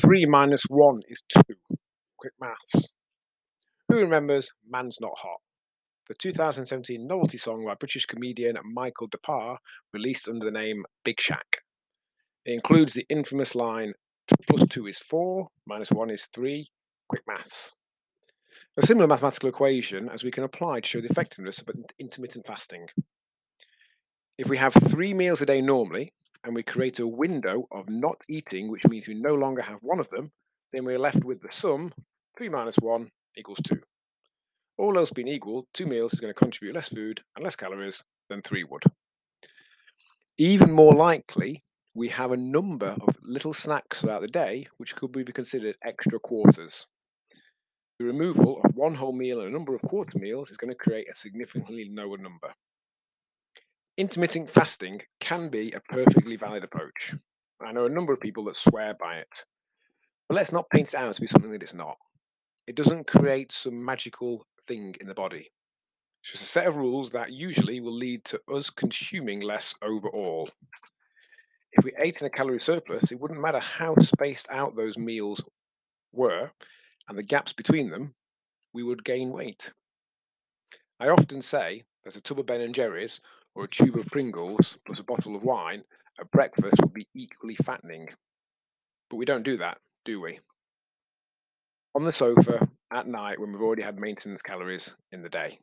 3 minus 1 is 2. Quick maths. Who remembers Man's Not Hot? The 2017 novelty song by British comedian Michael Dapaah, released under the name Big Shack. It includes the infamous line 2 plus 2 is 4, minus 1 is 3. Quick maths. A similar mathematical equation as we can apply to show the effectiveness of intermittent fasting. If we have three meals a day normally, and we create a window of not eating, which means we no longer have one of them, then we're left with the sum 3 minus 1 equals 2. All else being equal, two meals is going to contribute less food and less calories than three would. Even more likely, we have a number of little snacks throughout the day which could be considered extra quarters. The removal of one whole meal and a number of quarter meals is going to create a significantly lower number. Intermittent fasting can be a perfectly valid approach. I know a number of people that swear by it. But let's not paint it out to be something that it's not. It doesn't create some magical thing in the body. It's just a set of rules that usually will lead to us consuming less overall. If we ate in a calorie surplus, it wouldn't matter how spaced out those meals were and the gaps between them, we would gain weight. I often say that a tub of Ben and Jerry's or a tube of Pringles plus a bottle of wine at breakfast would be equally fattening. But we don't do that, do we? On the sofa at night when we've already had maintenance calories in the day.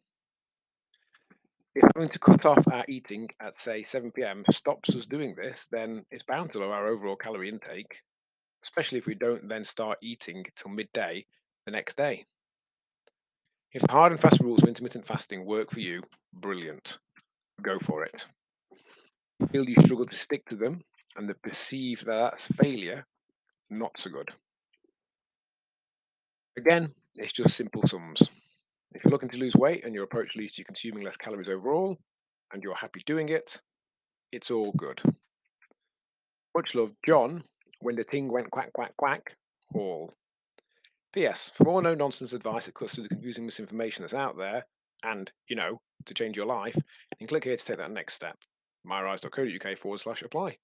If having to cut off our eating at, say, 7 pm stops us doing this, then it's bound to lower our overall calorie intake, especially if we don't then start eating till midday the next day. If the hard and fast rules of intermittent fasting work for you, brilliant go for it. Feel you struggle to stick to them and the perceive that that's failure, not so good. Again, it's just simple sums. If you're looking to lose weight and your approach leads to you consuming less calories overall, and you're happy doing it, it's all good. Much love, John, when the ting went quack, quack, quack, all. P.S. For more no nonsense advice that cuts through the confusing misinformation that's out there, and, you know, to change your life, then click here to take that next step. myrise.co.uk forward slash apply.